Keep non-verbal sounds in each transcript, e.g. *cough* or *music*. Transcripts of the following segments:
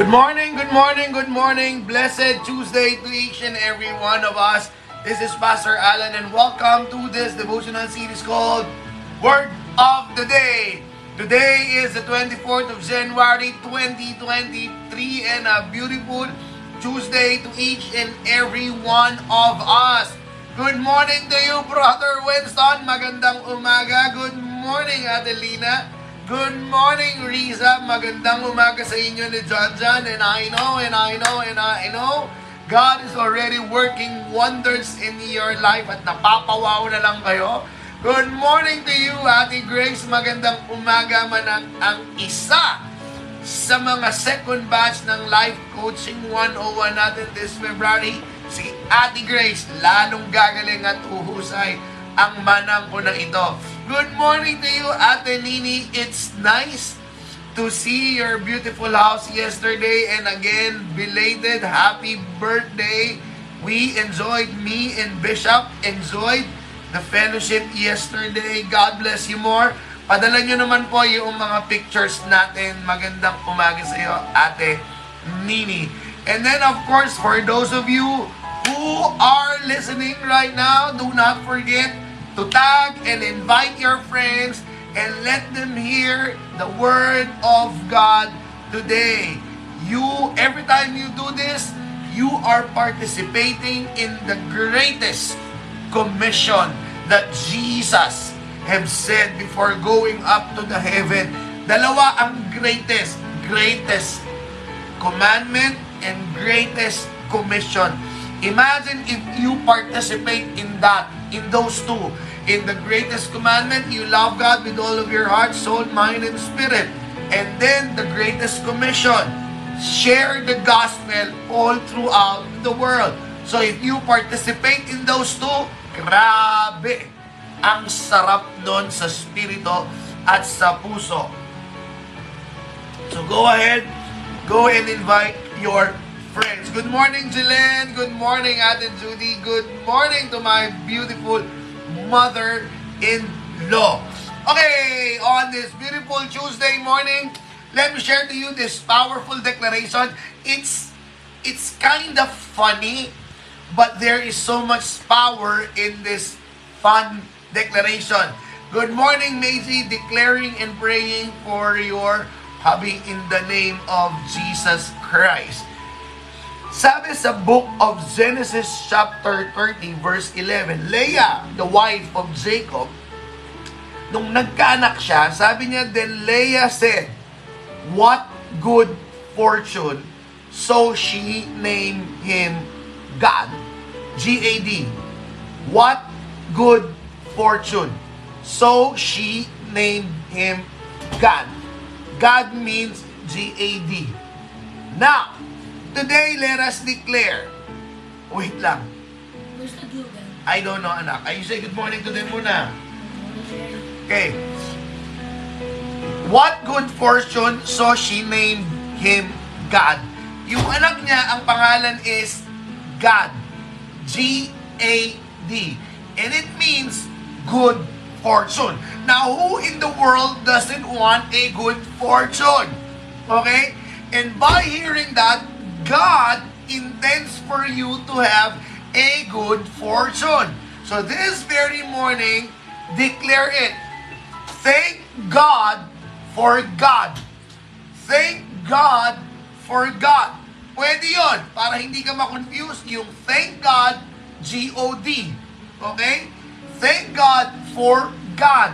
Good morning, good morning, good morning. Blessed Tuesday to each and every one of us. This is Pastor Alan and welcome to this devotional series called Word of the Day. Today is the 24th of January 2023 and a beautiful Tuesday to each and every one of us. Good morning to you, Brother Winston. Magandang umaga. Good morning, Adelina. Good morning, Riza. Magandang umaga sa inyo ni John John. And I know, and I know, and I know, God is already working wonders in your life at napapawaw na lang kayo. Good morning to you, Ate Grace. Magandang umaga man ang, ang isa sa mga second batch ng Life Coaching 101 natin this February, si Ate Grace, lalong gagaling at uhusay ang manang ko na ito. Good morning to you, Ate Nini. It's nice to see your beautiful house yesterday and again, belated happy birthday. We enjoyed, me and Bishop enjoyed the fellowship yesterday. God bless you more. Padala nyo naman po yung mga pictures natin. Magandang umaga sa iyo, Ate Nini. And then of course, for those of you who are listening right now, do not forget to tag and invite your friends and let them hear the word of God today. You, every time you do this, you are participating in the greatest commission that Jesus have said before going up to the heaven. Dalawa ang greatest, greatest commandment and greatest commission. Imagine if you participate in that, in those two. In the greatest commandment, you love God with all of your heart, soul, mind, and spirit. And then the greatest commission, share the gospel all throughout the world. So if you participate in those two, grabe ang sarap doon sa spirito at sa puso. So go ahead, go and invite your friends. Good morning, Jelen. Good morning, Ate Judy. Good morning to my beautiful mother-in-law. Okay, on this beautiful Tuesday morning, let me share to you this powerful declaration. It's it's kind of funny, but there is so much power in this fun declaration. Good morning, Maisie, declaring and praying for your hubby in the name of Jesus Christ. Sabi sa book of Genesis chapter 30 verse 11, Leah, the wife of Jacob, nung nagkaanak siya, sabi niya, then Leah said, What good fortune. So she named him God. G-A-D. What good fortune. So she named him God. God means G-A-D. Now, today let us declare. Wait lang. I don't know, anak. Ay, say good morning to them muna. Okay. What good fortune, so she named him God. Yung anak niya, ang pangalan is God. G-A-D. And it means good fortune. Now, who in the world doesn't want a good fortune? Okay? And by hearing that, God intends for you to have a good fortune. So this very morning, declare it. Thank God for God. Thank God for God. Pwede yon para hindi ka ma-confuse yung thank God, G-O-D. Okay? Thank God for God,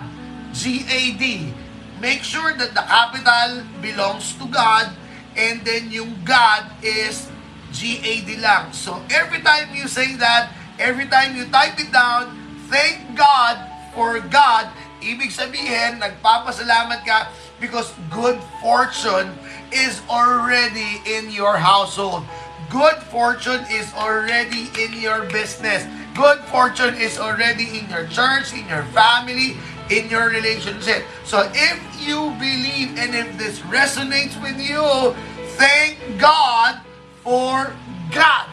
G-A-D. Make sure that the capital belongs to God and then yung God is G-A-D lang. So every time you say that, every time you type it down, thank God for God, Ibig sabihin, nagpapasalamat ka because good fortune is already in your household. Good fortune is already in your business. Good fortune is already in your church, in your family, in your relationship. So if you believe and if this resonates with you, thank God for God.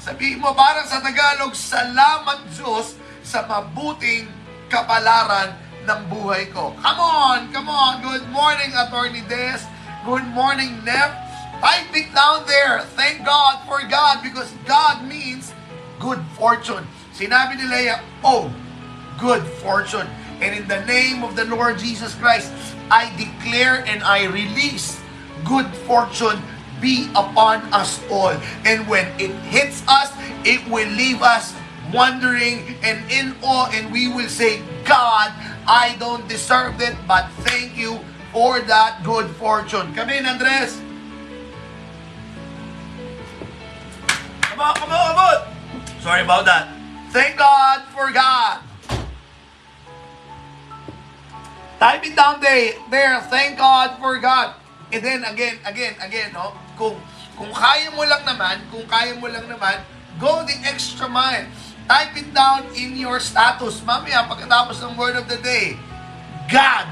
Sabihin mo parang sa Tagalog, salamat Diyos sa mabuting kapalaran ng buhay ko. Come on, come on. Good morning, Attorney Des. Good morning, Nep. Type it down there. Thank God for God because God means good fortune. Sinabi ni Leah, oh, good fortune. And in the name of the Lord Jesus Christ, I declare and I release good fortune be upon us all. And when it hits us, it will leave us wondering and in awe, and we will say, God, I don't deserve it, but thank you for that good fortune. Come in, Andres. Come on, come on, come on. Sorry about that. Thank God for God. Type it down there. There. Thank God for God. And then again, again, again, no? Kung kung kaya mo lang naman, kung kaya mo lang naman, go the extra mile. Type it down in your status. Mamaya, pagkatapos ng word of the day, God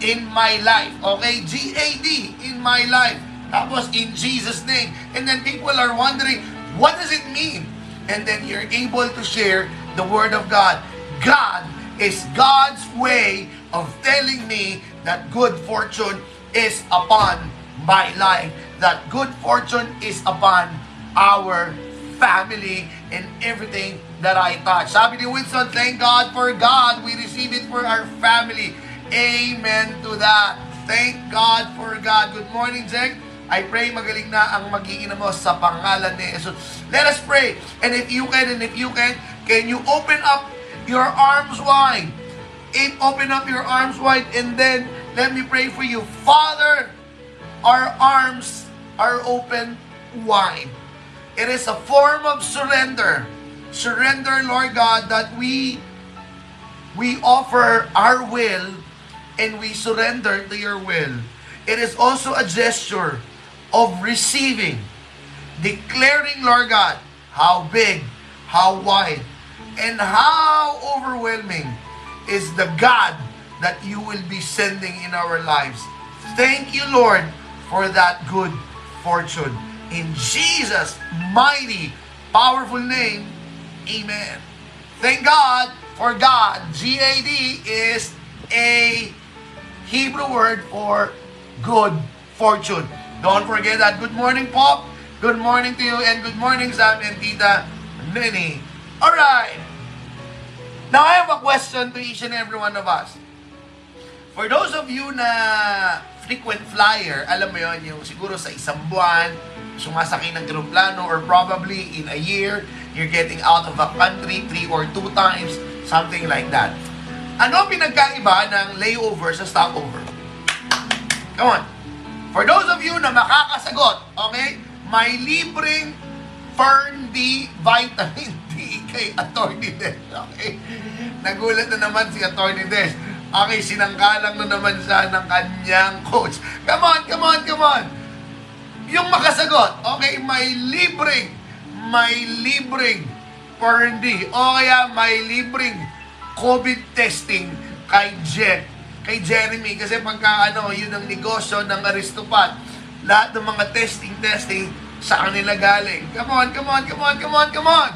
in my life. Okay? G-A-D in my life. Tapos in Jesus' name. And then people are wondering, what does it mean? and then you're able to share the Word of God. God is God's way of telling me that good fortune is upon my life, that good fortune is upon our family and everything that I touch. Sabi ni Winston, thank God for God. We receive it for our family. Amen to that. Thank God for God. Good morning, Jack. I pray magaling na ang magiinom mo sa pangalan ni Jesus. Let us pray. And if you can, and if you can, can you open up your arms wide? Open up your arms wide and then let me pray for you. Father, our arms are open wide. It is a form of surrender. Surrender, Lord God, that we we offer our will and we surrender to your will. It is also a gesture of receiving, declaring, Lord God, how big, how wide, and how overwhelming is the God that you will be sending in our lives. Thank you, Lord, for that good fortune. In Jesus' mighty, powerful name, amen. Thank God for God. G-A-D is a Hebrew word for good fortune. Don't forget that. Good morning, Pop. Good morning to you and good morning, Sam and Tita Nini. Alright. Now, I have a question to each and every one of us. For those of you na frequent flyer, alam mo yon yung siguro sa isang buwan, sumasakay ng aeroplano or probably in a year, you're getting out of a country three or two times, something like that. Ano pinagkaiba ng layover sa stopover? Come on. For those of you na makakasagot, okay, may libreng Fern D vitamin kay Attorney Des. Okay? Nagulat na naman si Attorney Des. Okay, sinangkalang na naman siya ng kanyang coach. Come on, come on, come on. Yung makasagot, okay, may libreng, may libreng Fern D. O kaya may libreng COVID testing kay Jet kay Jeremy kasi pagka ano, yun ang negosyo ng Aristopat. Lahat ng mga testing, testing, sa kanila galing. Come on, come on, come on, come on, come on!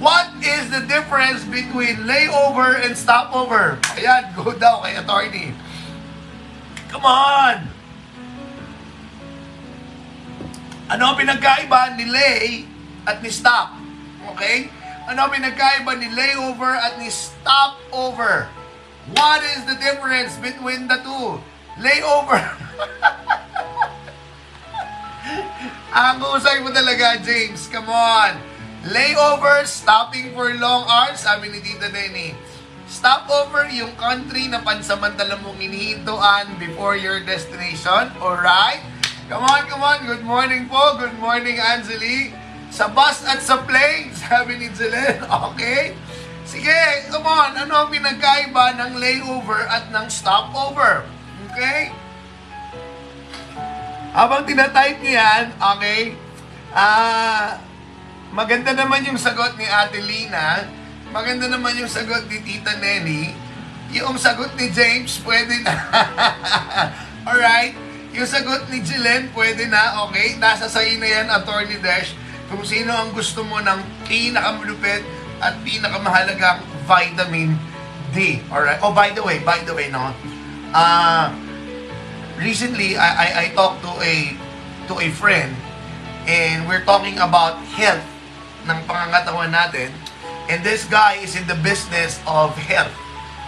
What is the difference between layover and stopover? Ayan, go daw kay attorney. Come on! Ano ang pinagkaiba ni lay at ni stop? Okay? Ano ang pinagkaiba ni layover at ni stopover? What is the difference between the two? Layover. *laughs* Ang usay mo talaga, James. Come on. Layover, stopping for long hours, sabi ni Tita Denny. Stopover, yung country na pansamantala mong inihintuan before your destination. Alright? Come on, come on. Good morning po. Good morning, Anjali. Sa bus at sa plane, *laughs* sabi ni Jelen. Okay? Sige, come on. Ano ang pinagkaiba ng layover at ng stopover? Okay? Habang tinatype niyo yan, okay, ah, maganda naman yung sagot ni Ate Lina, maganda naman yung sagot ni Tita Nelly, yung sagot ni James, pwede na. *laughs* Alright? Yung sagot ni Jilen, pwede na, okay? Nasa sa'yo na yan, Attorney Dash, kung sino ang gusto mo ng pinakamalupit at pinakamahalagang vitamin D. Alright? Oh, by the way, by the way, no? Ah, recently I, I I talked to a to a friend and we're talking about health ng pangangatawan natin and this guy is in the business of health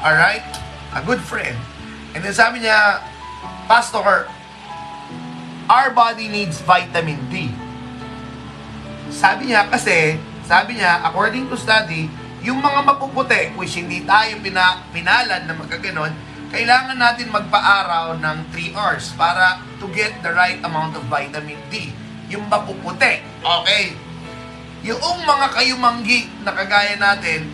all right a good friend and then sabi niya pastor our body needs vitamin D sabi niya kasi sabi niya according to study yung mga mapuputi which hindi tayo pina, pinalad na magkaganon kailangan natin magpa-araw ng 3 hours para to get the right amount of vitamin D. Yung mapuputi. Okay? Yung mga kayumanggi na kagaya natin,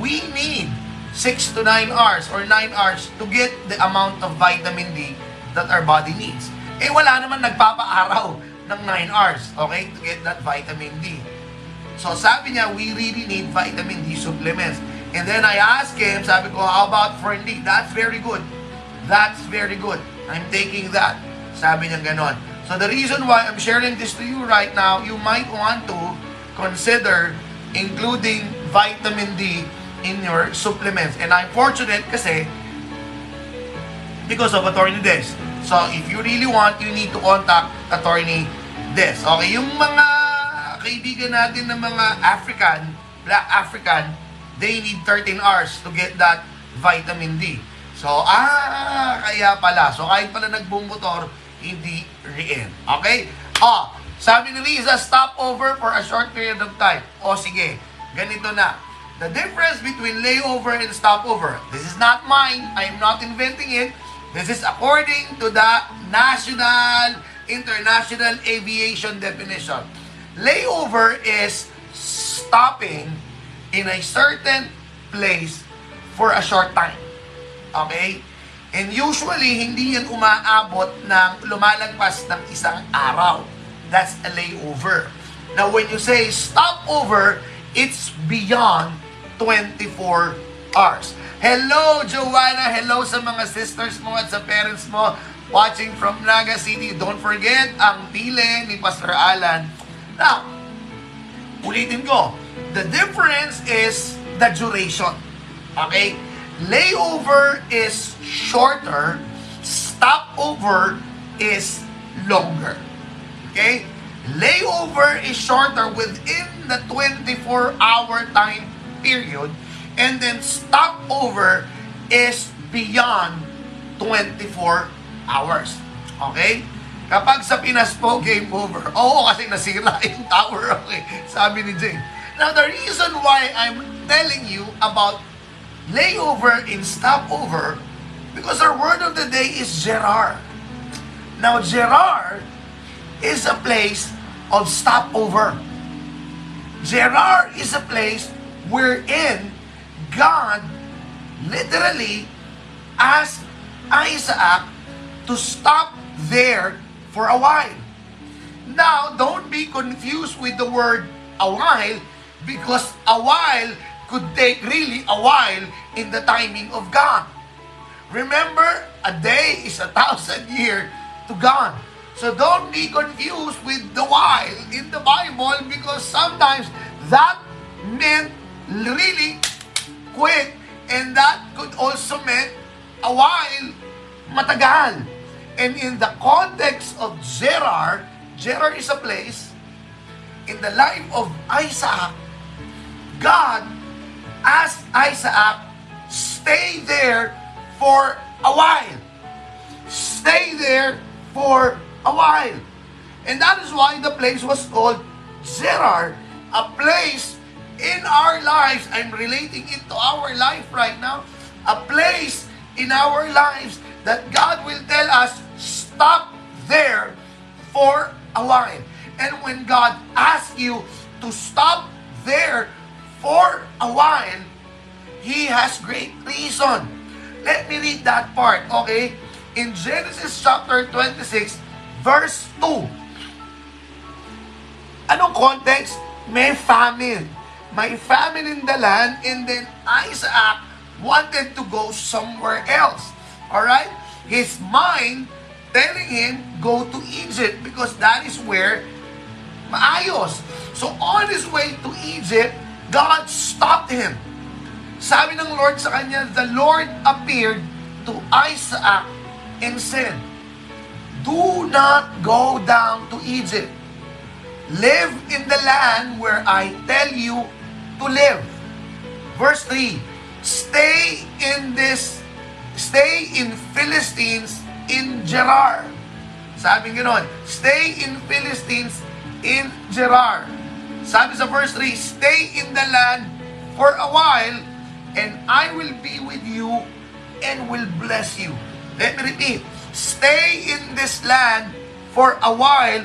we need 6 to 9 hours or 9 hours to get the amount of vitamin D that our body needs. Eh wala naman nagpapa-araw ng 9 hours, okay, to get that vitamin D. So sabi niya, we really need vitamin D supplements. And then I asked him, sabi ko, how about Ferndi? That's very good. That's very good. I'm taking that. Sabi niya ganon. So the reason why I'm sharing this to you right now, you might want to consider including vitamin D in your supplements. And I'm fortunate kasi because of Attorney Des. So if you really want, you need to contact Attorney Des. Okay, yung mga kaibigan natin ng mga African, Black African, they need 13 hours to get that vitamin D. So, ah, kaya pala. So, kahit pala nagbumotor, hindi rin. Okay? Oh, sabi ni Liza, stop over for a short period of time. O, sige, ganito na. The difference between layover and stopover. This is not mine. I am not inventing it. This is according to the National International Aviation definition. Layover is stopping in a certain place for a short time. Okay? And usually, hindi yan umaabot ng lumalagpas ng isang araw. That's a layover. Now, when you say stopover, it's beyond 24 hours. Hello, Joanna! Hello sa mga sisters mo at sa parents mo watching from Naga City. Don't forget ang pile ni Pastor Alan. Now, ulitin ko, The difference is the duration. Okay? Layover is shorter, stopover is longer. Okay? Layover is shorter within the 24-hour time period, and then stopover is beyond 24 hours. Okay? Kapag sa Pinas po, game over. *laughs* Oo, kasi nasira yung tower. *laughs* Okay? Sabi ni Jane. Now, the reason why I'm telling you about layover in stopover, because our word of the day is Gerard. Now, Gerard is a place of stopover. Gerard is a place wherein God literally asked Isaac to stop there for a while. Now, don't be confused with the word a while because a while could take really a while in the timing of God. Remember, a day is a thousand year to God. So don't be confused with the while in the Bible because sometimes that meant really quick and that could also mean a while matagal. And in the context of Gerar, Gerar is a place in the life of Isaac God asked Isaac, stay there for a while. Stay there for a while. And that is why the place was called Zerar, a place in our lives. I'm relating it to our life right now. A place in our lives that God will tell us, stop there for a while. And when God asks you to stop there for a while, He has great reason. Let me read that part, okay? In Genesis chapter 26, verse 2. Anong context? May famine. May famine in the land and then Isaac wanted to go somewhere else. Alright? His mind telling him, go to Egypt because that is where maayos. So on his way to Egypt, God stopped him. Sabi ng Lord sa kanya, the Lord appeared to Isaac and said, Do not go down to Egypt. Live in the land where I tell you to live. Verse 3, Stay in this, stay in Philistines in Gerar. Sabi gano'n, stay in Philistines in Gerar. Sabi sa verse 3, Stay in the land for a while, and I will be with you and will bless you. Let me repeat. Stay in this land for a while,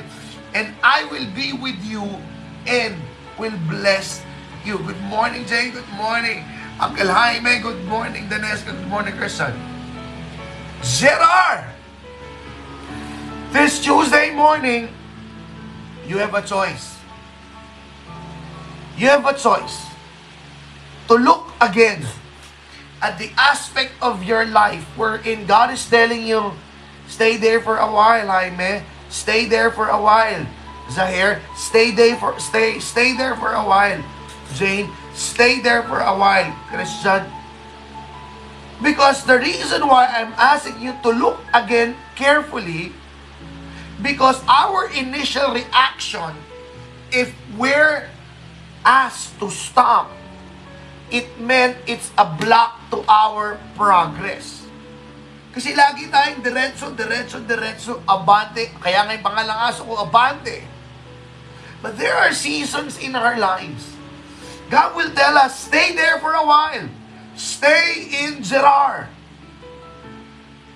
and I will be with you and will bless you. Good morning, Jay. Good morning. Uncle Jaime, good morning. Danesca, good morning, Christian. Gerard! This Tuesday morning, you have a choice. You have a choice to look again at the aspect of your life wherein God is telling you, stay there for a while, Jaime. Stay there for a while. Zahir, stay there for stay stay there for a while. Jane, stay there for a while. Christian, because the reason why I'm asking you to look again carefully, because our initial reaction, if we're asked to stop, it meant it's a block to our progress. Kasi lagi tayong diretso, diretso, diretso, abante. Kaya nga yung pangalang aso ko, abante. But there are seasons in our lives. God will tell us, stay there for a while. Stay in Gerar.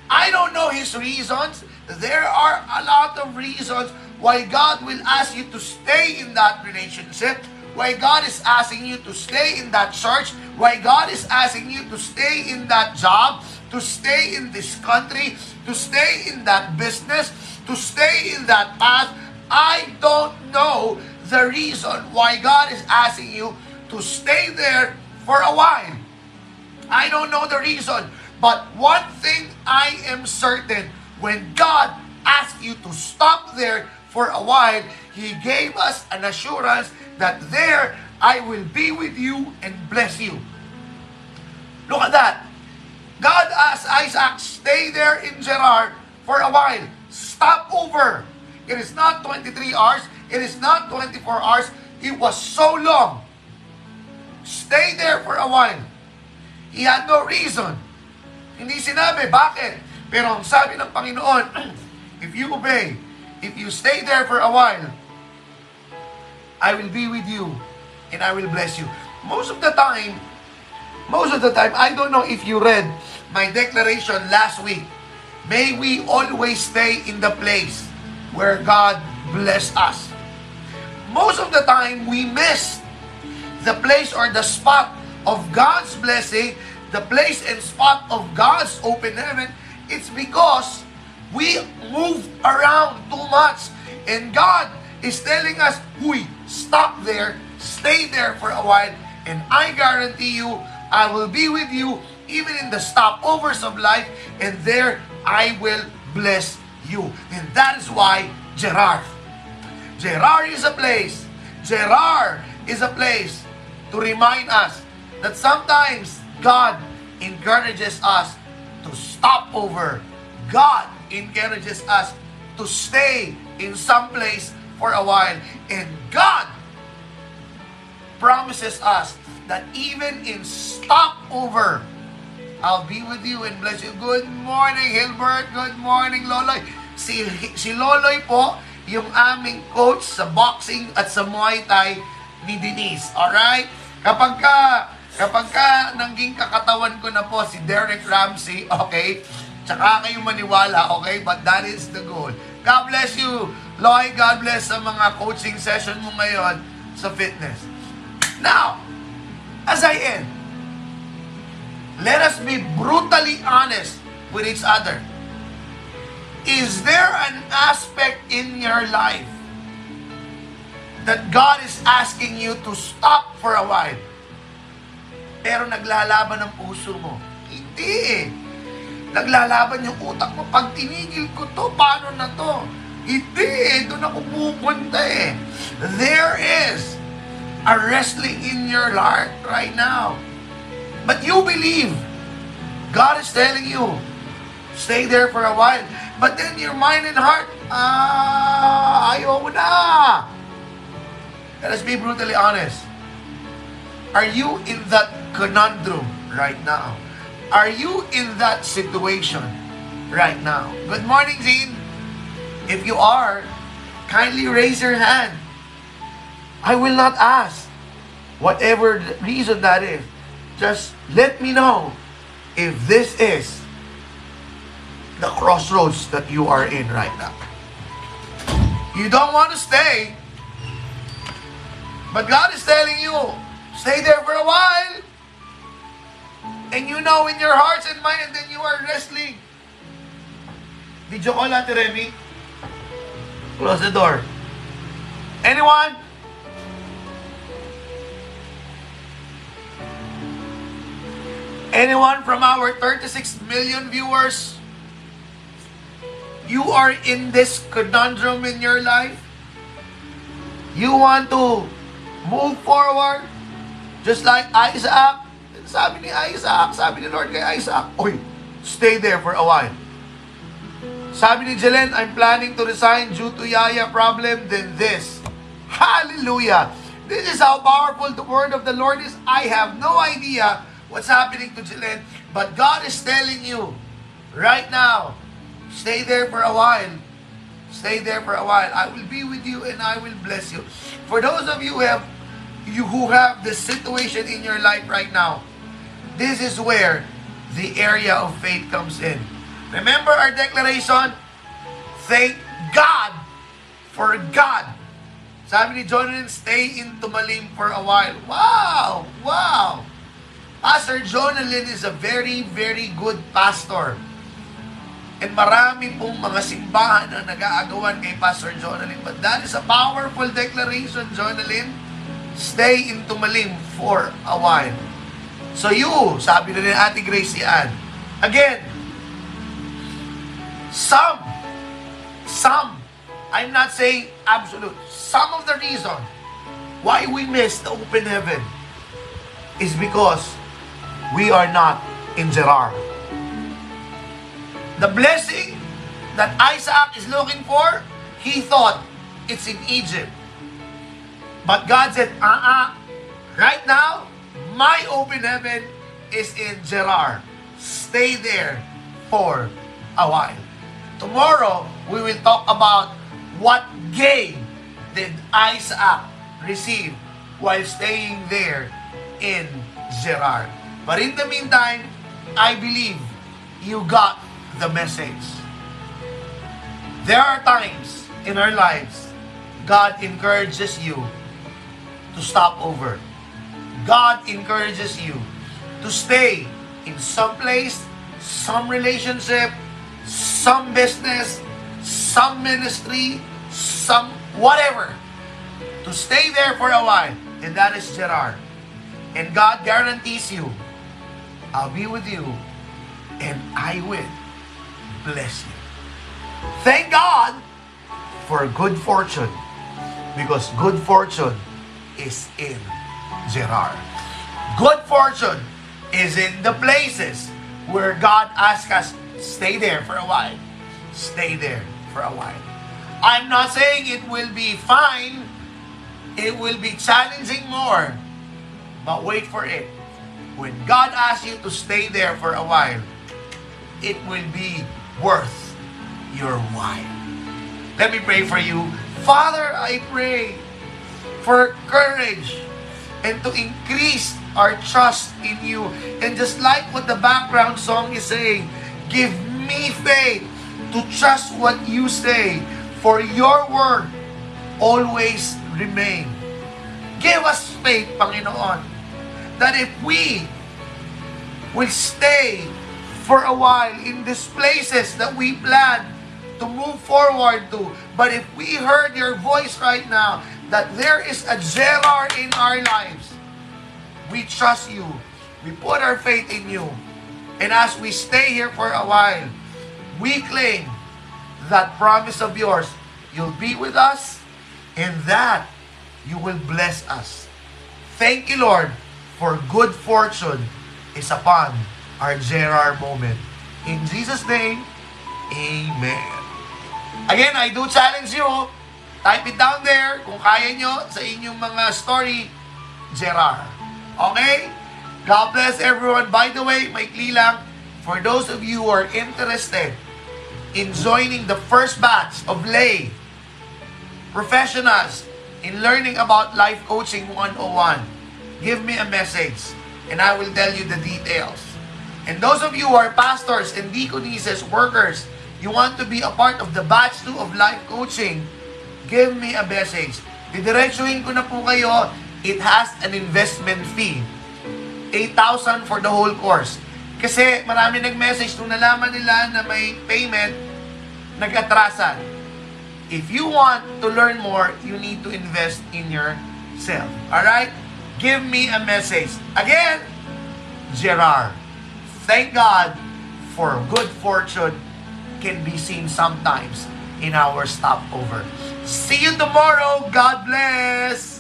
I don't know his reasons. There are a lot of reasons why God will ask you to stay in that relationship, why God is asking you to stay in that church, why God is asking you to stay in that job, to stay in this country, to stay in that business, to stay in that path. I don't know the reason why God is asking you to stay there for a while. I don't know the reason. But one thing I am certain, when God asked you to stop there for a while, He gave us an assurance that there I will be with you and bless you. Look at that. God asked Isaac, stay there in Gerar for a while. Stop over. It is not 23 hours. It is not 24 hours. It was so long. Stay there for a while. He had no reason. Hindi sinabi, bakit? Pero ang sabi ng Panginoon, *clears throat* if you obey, if you stay there for a while, I will be with you and I will bless you. Most of the time, most of the time, I don't know if you read my declaration last week. May we always stay in the place where God bless us. Most of the time, we miss the place or the spot of God's blessing, the place and spot of God's open heaven. It's because we move around too much. And God is telling us, Huy, stop there, stay there for a while, and I guarantee you, I will be with you even in the stopovers of life, and there I will bless you. And that is why Gerar. Gerar is a place. Gerar is a place to remind us that sometimes God encourages us to stop over. God encourages us to stay in some place for a while. And God promises us that even in stopover, I'll be with you and bless you. Good morning, Hilbert. Good morning, Loloy. Si, si Loloy po, yung aming coach sa boxing at sa Muay Thai ni Denise. Alright? Kapag ka, kapag ka nanging kakatawan ko na po si Derek Ramsey, okay? Tsaka kayo maniwala, okay? But that is the goal. God bless you, Loy. God bless sa mga coaching session mo ngayon sa fitness. Now, as I end, let us be brutally honest with each other. Is there an aspect in your life that God is asking you to stop for a while? Pero naglalaban ang puso mo. Hindi eh. Naglalaban yung utak mo. Pag tinigil ko to, paano na to? Hindi eh. Doon ako pupunta eh. There is a wrestling in your heart right now. But you believe. God is telling you, stay there for a while. But then your mind and heart, ah, ayaw na. Let us be brutally honest. Are you in that conundrum right now? Are you in that situation right now? Good morning, Zine. If you are, kindly raise your hand. I will not ask. Whatever reason that is, just let me know if this is the crossroads that you are in right now. You don't want to stay, but God is telling you, stay there for a while. And you know in your hearts and mind that you are wrestling. Video call Ate Remy. Close the door. Anyone? Anyone from our 36 million viewers? You are in this conundrum in your life? You want to move forward? Just like Isaac? Sabi ni Isaac, sabi ni Lord kay Isaac, Oy, stay there for a while. Sabi ni Jelen, I'm planning to resign due to Yaya problem, then this. Hallelujah! This is how powerful the word of the Lord is. I have no idea what's happening to Jelen, but God is telling you right now, stay there for a while. Stay there for a while. I will be with you and I will bless you. For those of you who have you who have this situation in your life right now, this is where the area of faith comes in. Remember our declaration? Thank God for God. Sabi ni Jonathan, stay in Tumalim for a while. Wow! Wow! Pastor Jonathan is a very, very good pastor. And marami pong mga simbahan na nag-aagawan kay Pastor Jonathan. But that is a powerful declaration, Jonathan. Stay in Tumalim for a while. So you, sabi na ni Ate Grace Ann, again, some, some, I'm not saying absolute, some of the reason why we miss the open heaven is because we are not in Gerar. The blessing that Isaac is looking for, he thought it's in Egypt. But God said, uh-uh, right now, my open heaven is in Gerar. Stay there for a while. Tomorrow, we will talk about what gain did Isaac receive while staying there in Gerar. But in the meantime, I believe you got the message. There are times in our lives God encourages you to stop over. God encourages you to stay in some place, some relationship, some business, some ministry, some whatever. To stay there for a while. And that is Gerard. And God guarantees you, I'll be with you and I will bless you. Thank God for good fortune because good fortune is in Gerard. Good fortune is in the places where God asks us, stay there for a while. Stay there for a while. I'm not saying it will be fine. It will be challenging more. But wait for it. When God asks you to stay there for a while, it will be worth your while. Let me pray for you. Father, I pray for courage and to increase our trust in you. And just like what the background song is saying, give me faith to trust what you say, for your word always remain. Give us faith, Panginoon, that if we will stay for a while in these places that we plan to move forward to. But if we heard your voice right now that there is a Gerard in our lives, we trust you. We put our faith in you. And as we stay here for a while, we claim that promise of yours. You'll be with us and that you will bless us. Thank you, Lord, for good fortune is upon our Gerard moment. In Jesus' name, Amen. Again, I do challenge you, type it down there kung kaya nyo sa inyong mga story, Gerard. Okay? God bless everyone. By the way, maikli lang, for those of you who are interested in joining the first batch of lay professionals in learning about life coaching 101, give me a message and I will tell you the details. And those of you who are pastors and deaconesses, workers, you want to be a part of the batch 2 of life coaching, give me a message. Didiretsuhin ko na po kayo, it has an investment fee. 8,000 for the whole course. Kasi marami nag-message nung nalaman nila na may payment, nag-atrasan. If you want to learn more, you need to invest in yourself. Alright? Give me a message. Again, Gerard. Thank God for good fortune can be seen sometimes in our stopover. See you tomorrow. God bless.